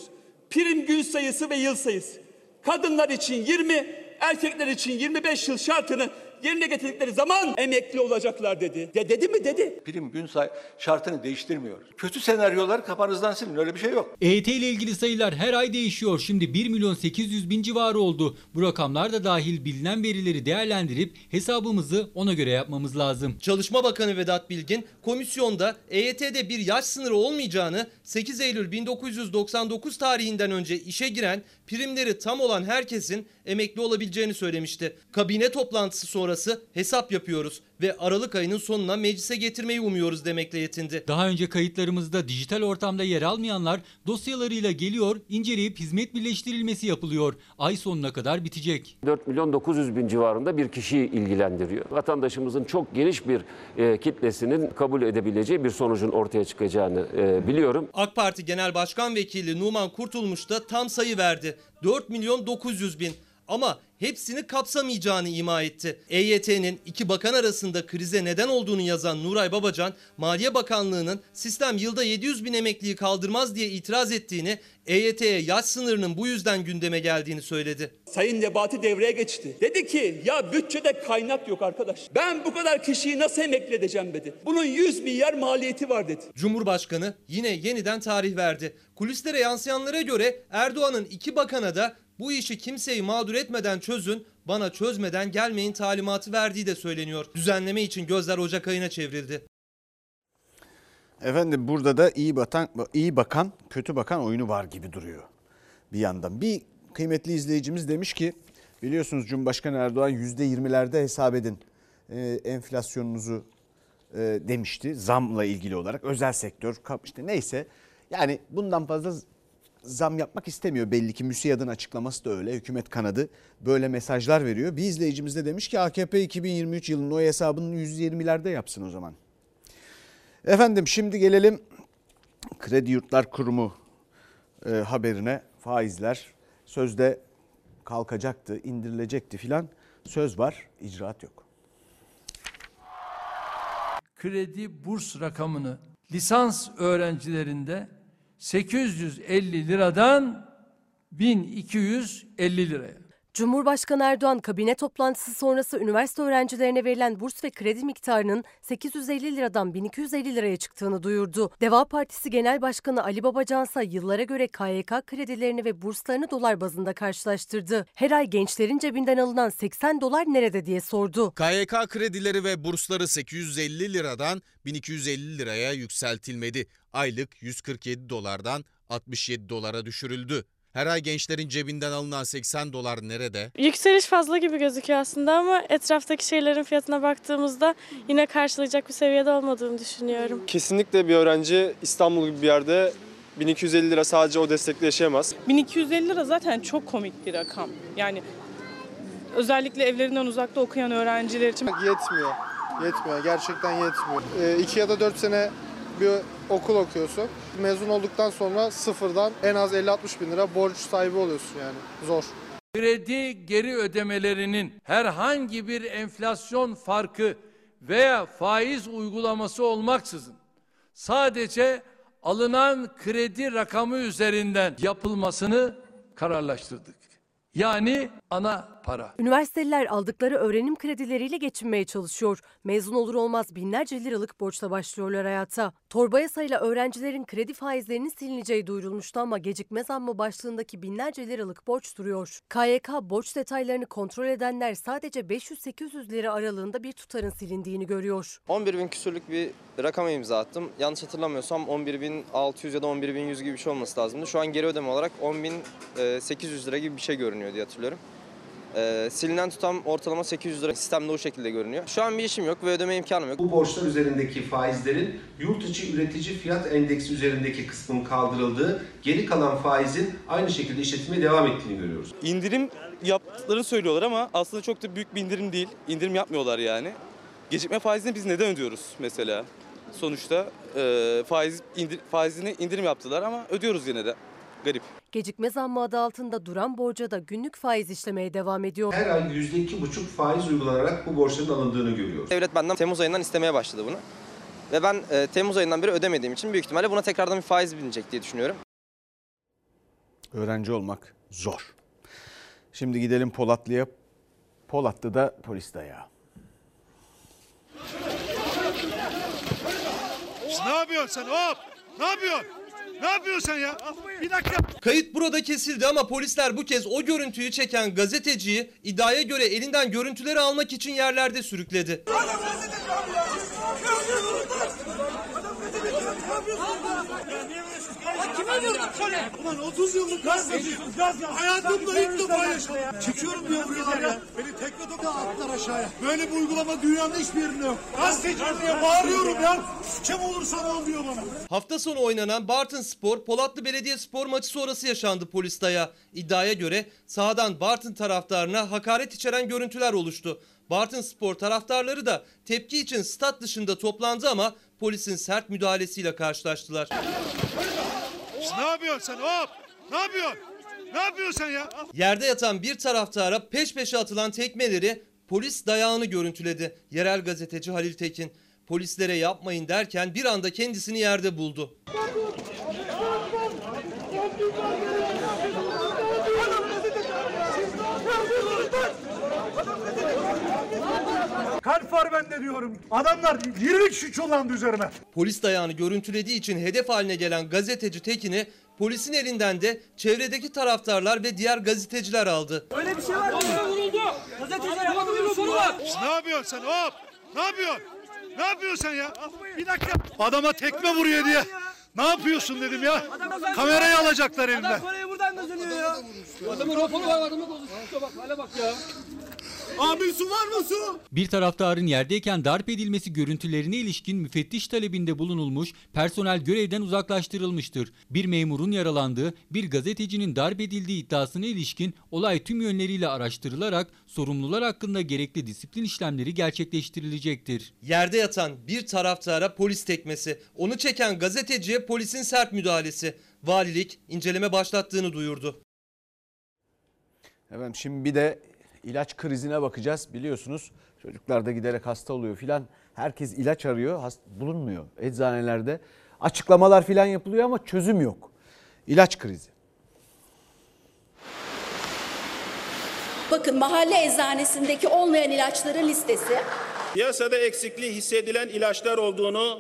Prim gün sayısı ve yıl sayısı. Kadınlar için 20, erkekler için 25 yıl şartını yerine getirdikleri zaman emekli olacaklar dedi. De, dedi mi dedi. Prim gün say şartını değiştirmiyoruz. Kötü senaryolar kafanızdan silin öyle bir şey yok. EYT ile ilgili sayılar her ay değişiyor. Şimdi 1 milyon 800 bin civarı oldu. Bu rakamlar da dahil bilinen verileri değerlendirip hesabımızı ona göre yapmamız lazım. Çalışma Bakanı Vedat Bilgin komisyonda EYT'de bir yaş sınırı olmayacağını 8 Eylül 1999 tarihinden önce işe giren primleri tam olan herkesin emekli olabileceğini söylemişti. Kabine toplantısı sonrası hesap yapıyoruz ve Aralık ayının sonuna meclise getirmeyi umuyoruz demekle yetindi. Daha önce kayıtlarımızda dijital ortamda yer almayanlar dosyalarıyla geliyor, inceleyip hizmet birleştirilmesi yapılıyor. Ay sonuna kadar bitecek. 4 milyon 900 bin civarında bir kişiyi ilgilendiriyor. Vatandaşımızın çok geniş bir e, kitlesinin kabul edebileceği bir sonucun ortaya çıkacağını e, biliyorum. AK Parti Genel Başkan Vekili Numan Kurtulmuş da tam sayı verdi. 4 milyon 900 bin ama hepsini kapsamayacağını ima etti. EYT'nin iki bakan arasında krize neden olduğunu yazan Nuray Babacan, Maliye Bakanlığı'nın sistem yılda 700 bin emekliyi kaldırmaz diye itiraz ettiğini, EYT'ye yaş sınırının bu yüzden gündeme geldiğini söyledi. Sayın Nebati devreye geçti. Dedi ki ya bütçede kaynak yok arkadaş. Ben bu kadar kişiyi nasıl emekli edeceğim dedi. Bunun 100 milyar maliyeti var dedi. Cumhurbaşkanı yine yeniden tarih verdi. Kulislere yansıyanlara göre Erdoğan'ın iki bakana da bu işi kimseyi mağdur etmeden çözün, bana çözmeden gelmeyin talimatı verdiği de söyleniyor. Düzenleme için gözler Ocak ayına çevrildi. Efendim burada da iyi batan iyi bakan, kötü bakan oyunu var gibi duruyor. Bir yandan bir kıymetli izleyicimiz demiş ki biliyorsunuz Cumhurbaşkanı Erdoğan %20'lerde hesap edin e, enflasyonunuzu e, demişti zamla ilgili olarak özel sektör işte neyse yani bundan fazla zam yapmak istemiyor belli ki MÜSİAD'ın açıklaması da öyle hükümet kanadı böyle mesajlar veriyor. Bir izleyicimiz de demiş ki AKP 2023 yılının o hesabını %20'lerde yapsın o zaman. Efendim şimdi gelelim Kredi Yurtlar Kurumu e, haberine faizler sözde kalkacaktı, indirilecekti filan söz var, icraat yok. Kredi burs rakamını lisans öğrencilerinde 850 liradan 1250 liraya. Cumhurbaşkanı Erdoğan kabine toplantısı sonrası üniversite öğrencilerine verilen burs ve kredi miktarının 850 liradan 1250 liraya çıktığını duyurdu. Deva Partisi Genel Başkanı Ali Babacan ise yıllara göre KYK kredilerini ve burslarını dolar bazında karşılaştırdı. Her ay gençlerin cebinden alınan 80 dolar nerede diye sordu. KYK kredileri ve bursları 850 liradan 1250 liraya yükseltilmedi. Aylık 147 dolardan 67 dolara düşürüldü. Her ay gençlerin cebinden alınan 80 dolar nerede? Yükseliş fazla gibi gözüküyor aslında ama etraftaki şeylerin fiyatına baktığımızda yine karşılayacak bir seviyede olmadığını düşünüyorum. Kesinlikle bir öğrenci İstanbul gibi bir yerde 1250 lira sadece o destekle yaşayamaz. 1250 lira zaten çok komik bir rakam. Yani özellikle evlerinden uzakta okuyan öğrenciler için. Yetmiyor. Yetmiyor. Gerçekten yetmiyor. 2 ya da 4 sene bir okul okuyorsun. Mezun olduktan sonra sıfırdan en az 50-60 bin lira borç sahibi oluyorsun yani. Zor. Kredi geri ödemelerinin herhangi bir enflasyon farkı veya faiz uygulaması olmaksızın sadece alınan kredi rakamı üzerinden yapılmasını kararlaştırdık. Yani ana para. Üniversiteliler aldıkları öğrenim kredileriyle geçinmeye çalışıyor. Mezun olur olmaz binlerce liralık borçla başlıyorlar hayata. Torba yasayla öğrencilerin kredi faizlerinin silineceği duyurulmuştu ama gecikme zammı başlığındaki binlerce liralık borç duruyor. KYK borç detaylarını kontrol edenler sadece 500-800 lira aralığında bir tutarın silindiğini görüyor. 11 bin küsürlük bir rakama imza attım. Yanlış hatırlamıyorsam 11.600 ya da 11.100 gibi bir şey olması lazımdı. Şu an geri ödeme olarak 10.800 lira gibi bir şey görünüyor diye hatırlıyorum. Ee, silinen tutam ortalama 800 lira. Sistemde o şekilde görünüyor. Şu an bir işim yok ve ödeme imkanım yok. Bu borçlar üzerindeki faizlerin yurt içi üretici fiyat endeksi üzerindeki kısmın kaldırıldığı, geri kalan faizin aynı şekilde işletmeye devam ettiğini görüyoruz. İndirim yaptıklarını söylüyorlar ama aslında çok da büyük bir indirim değil. İndirim yapmıyorlar yani. Gecikme faizini biz neden ödüyoruz mesela? Sonuçta e, faiz indir, faizini indirim yaptılar ama ödüyoruz yine de. Garip. Gecikme zammı adı altında duran borca da günlük faiz işlemeye devam ediyor. Her ay %2,5 faiz uygulanarak bu borçların alındığını görüyoruz. Devlet benden Temmuz ayından istemeye başladı bunu. Ve ben e, Temmuz ayından beri ödemediğim için büyük ihtimalle buna tekrardan bir faiz bilinecek diye düşünüyorum. Öğrenci olmak zor. Şimdi gidelim Polatlı'ya. Polatlı'da polis dayağı. Ne yapıyorsun sen hop? Ne yapıyorsun? Ne yapıyorsun sen ya? Bir dakika. Kayıt burada kesildi ama polisler bu kez o görüntüyü çeken gazeteciyi iddiaya göre elinden görüntüleri almak için yerlerde sürükledi. Kime vurdun söyle. Ulan 30 yıllık gazeteciyim. Hayatımda ilk defa yaşadım. Çıkıyorum diye vuruyorlar ya. Beni tekme toka attılar aşağıya. Böyle bir uygulama dünyanın hiçbir yerinde yok. Gazeteciyim diye bağırıyorum ya. Kim olursa ol diyor bana. Hafta sonu oynanan Bartın Spor, Polatlı Belediye Spor maçı sonrası yaşandı polis dayağı. İddiaya göre sahadan Bartın taraftarına hakaret içeren görüntüler oluştu. Bartın Spor taraftarları da tepki için stat dışında toplandı ama polisin sert müdahalesiyle karşılaştılar. Ne yapıyorsun sen hop? Ne yapıyorsun? Ne yapıyorsun sen ya? Yerde yatan bir taraftara peş peşe atılan tekmeleri polis dayağını görüntüledi. Yerel gazeteci Halil Tekin polislere yapmayın derken bir anda kendisini yerde buldu. Kalp var bende diyorum. Adamlar 20 kişi çullandı üzerime. Polis dayağını görüntülediği için hedef haline gelen gazeteci Tekin'i polisin elinden de çevredeki taraftarlar ve diğer gazeteciler aldı. Öyle bir şey var mı? vuruldu. Gazeteciler yapmadığım soru var. Ne yapıyorsun sen hop? Ne yapıyorsun? Ne yapıyorsun sen ya? Bir dakika. Adama tekme vuruyor diye. Ne yapıyorsun dedim ya. Kamerayı alacaklar elimden. Adam parayı buradan kazanıyor ya. Adamın raporu var adamın konuşuyor bak hale bak ya. Abi su var mı su? Bir taraftarın yerdeyken darp edilmesi görüntülerine ilişkin müfettiş talebinde bulunulmuş, personel görevden uzaklaştırılmıştır. Bir memurun yaralandığı, bir gazetecinin darp edildiği iddiasına ilişkin olay tüm yönleriyle araştırılarak sorumlular hakkında gerekli disiplin işlemleri gerçekleştirilecektir. Yerde yatan bir taraftara polis tekmesi, onu çeken gazeteciye polisin sert müdahalesi. Valilik inceleme başlattığını duyurdu. Efendim şimdi bir de ilaç krizine bakacağız. Biliyorsunuz çocuklar da giderek hasta oluyor filan. Herkes ilaç arıyor, hast- bulunmuyor eczanelerde. Açıklamalar filan yapılıyor ama çözüm yok. İlaç krizi. Bakın mahalle eczanesindeki olmayan ilaçların listesi. Piyasada eksikliği hissedilen ilaçlar olduğunu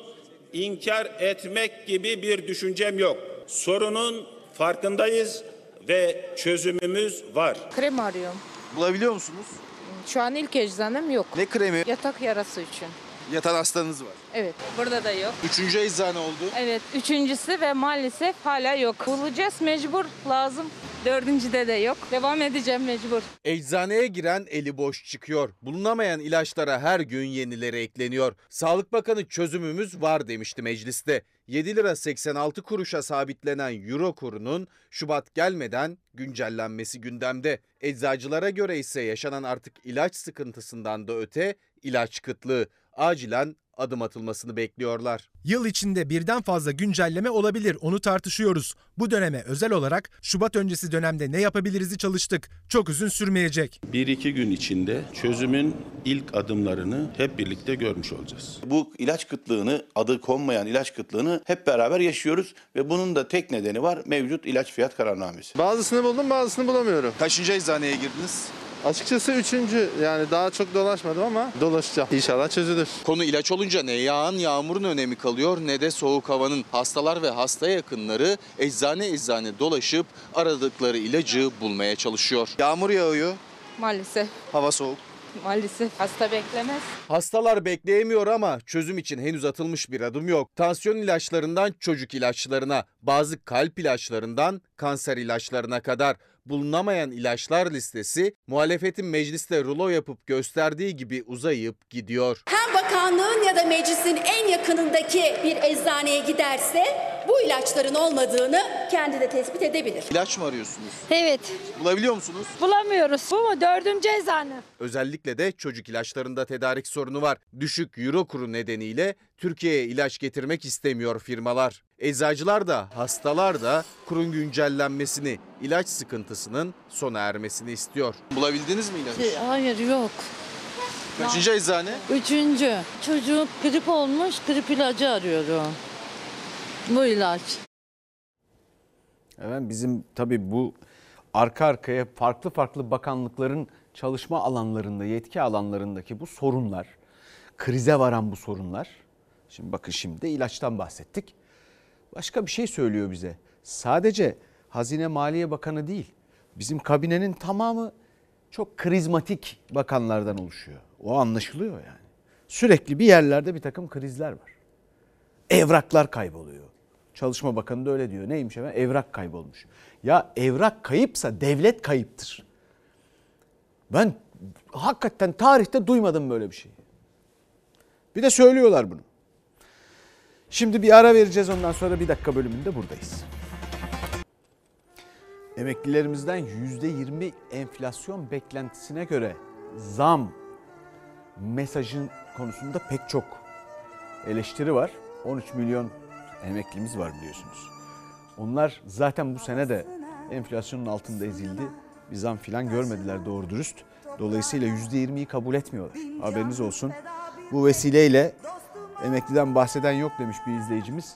inkar etmek gibi bir düşüncem yok. Sorunun farkındayız ve çözümümüz var. Krem arıyorum. Bulabiliyor musunuz? Şu an ilk eczanem yok. Ne kremi? Yatak yarası için. Yatan hastanız var. Evet. Burada da yok. Üçüncü eczane oldu. Evet. Üçüncüsü ve maalesef hala yok. Bulacağız mecbur lazım. Dördüncüde de yok. Devam edeceğim mecbur. Eczaneye giren eli boş çıkıyor. Bulunamayan ilaçlara her gün yenileri ekleniyor. Sağlık Bakanı çözümümüz var demişti mecliste. 7 lira 86 kuruşa sabitlenen euro kurunun Şubat gelmeden güncellenmesi gündemde. Eczacılara göre ise yaşanan artık ilaç sıkıntısından da öte ilaç kıtlığı acilen adım atılmasını bekliyorlar. Yıl içinde birden fazla güncelleme olabilir onu tartışıyoruz. Bu döneme özel olarak Şubat öncesi dönemde ne yapabiliriz'i çalıştık. Çok uzun sürmeyecek. Bir iki gün içinde çözümün ilk adımlarını hep birlikte görmüş olacağız. Bu ilaç kıtlığını, adı konmayan ilaç kıtlığını hep beraber yaşıyoruz ve bunun da tek nedeni var mevcut ilaç fiyat kararnamesi. Bazısını buldum bazısını bulamıyorum. Kaçıncı eczaneye girdiniz? Açıkçası üçüncü yani daha çok dolaşmadım ama dolaşacağım. İnşallah çözülür. Konu ilaç olunca ne yağan yağmurun önemi kalıyor ne de soğuk havanın. Hastalar ve hasta yakınları eczane eczane dolaşıp aradıkları ilacı bulmaya çalışıyor. Yağmur yağıyor, Maalesef. hava soğuk. Maalesef. Hasta beklemez. Hastalar bekleyemiyor ama çözüm için henüz atılmış bir adım yok. Tansiyon ilaçlarından çocuk ilaçlarına, bazı kalp ilaçlarından kanser ilaçlarına kadar bulunamayan ilaçlar listesi muhalefetin mecliste rulo yapıp gösterdiği gibi uzayıp gidiyor. Hem bakanlığın ya da meclisin en yakınındaki bir eczaneye giderse bu ilaçların olmadığını kendi de tespit edebilir. İlaç mı arıyorsunuz? Evet. Bulabiliyor musunuz? Bulamıyoruz. Bu mu? Dördüncü eczane. Özellikle de çocuk ilaçlarında tedarik sorunu var. Düşük euro kuru nedeniyle Türkiye'ye ilaç getirmek istemiyor firmalar. Eczacılar da hastalar da kurun güncellenmesini, ilaç sıkıntısının sona ermesini istiyor. Bulabildiniz mi ilacı? Hayır yok. Kaçıncı eczane? Üçüncü. Çocuk grip olmuş. Grip ilacı arıyorum. Bu ilaç. Evet bizim tabii bu arka arkaya farklı farklı bakanlıkların çalışma alanlarında, yetki alanlarındaki bu sorunlar, krize varan bu sorunlar Şimdi bakın şimdi de ilaçtan bahsettik. Başka bir şey söylüyor bize. Sadece Hazine Maliye Bakanı değil. Bizim kabinenin tamamı çok karizmatik bakanlardan oluşuyor. O anlaşılıyor yani. Sürekli bir yerlerde bir takım krizler var. Evraklar kayboluyor. Çalışma Bakanı da öyle diyor. Neymiş efendim? Evrak kaybolmuş. Ya evrak kayıpsa devlet kayıptır. Ben hakikaten tarihte duymadım böyle bir şey. Bir de söylüyorlar bunu. Şimdi bir ara vereceğiz ondan sonra bir dakika bölümünde buradayız. Emeklilerimizden %20 enflasyon beklentisine göre zam mesajın konusunda pek çok eleştiri var. 13 milyon emeklimiz var biliyorsunuz. Onlar zaten bu sene de enflasyonun altında ezildi. Bir zam filan görmediler doğru dürüst. Dolayısıyla %20'yi kabul etmiyorlar. Haberiniz olsun. Bu vesileyle emekliden bahseden yok demiş bir izleyicimiz.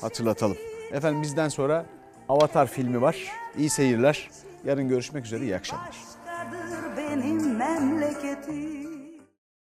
Hatırlatalım. Efendim bizden sonra Avatar filmi var. İyi seyirler. Yarın görüşmek üzere. İyi akşamlar. benim memleketim.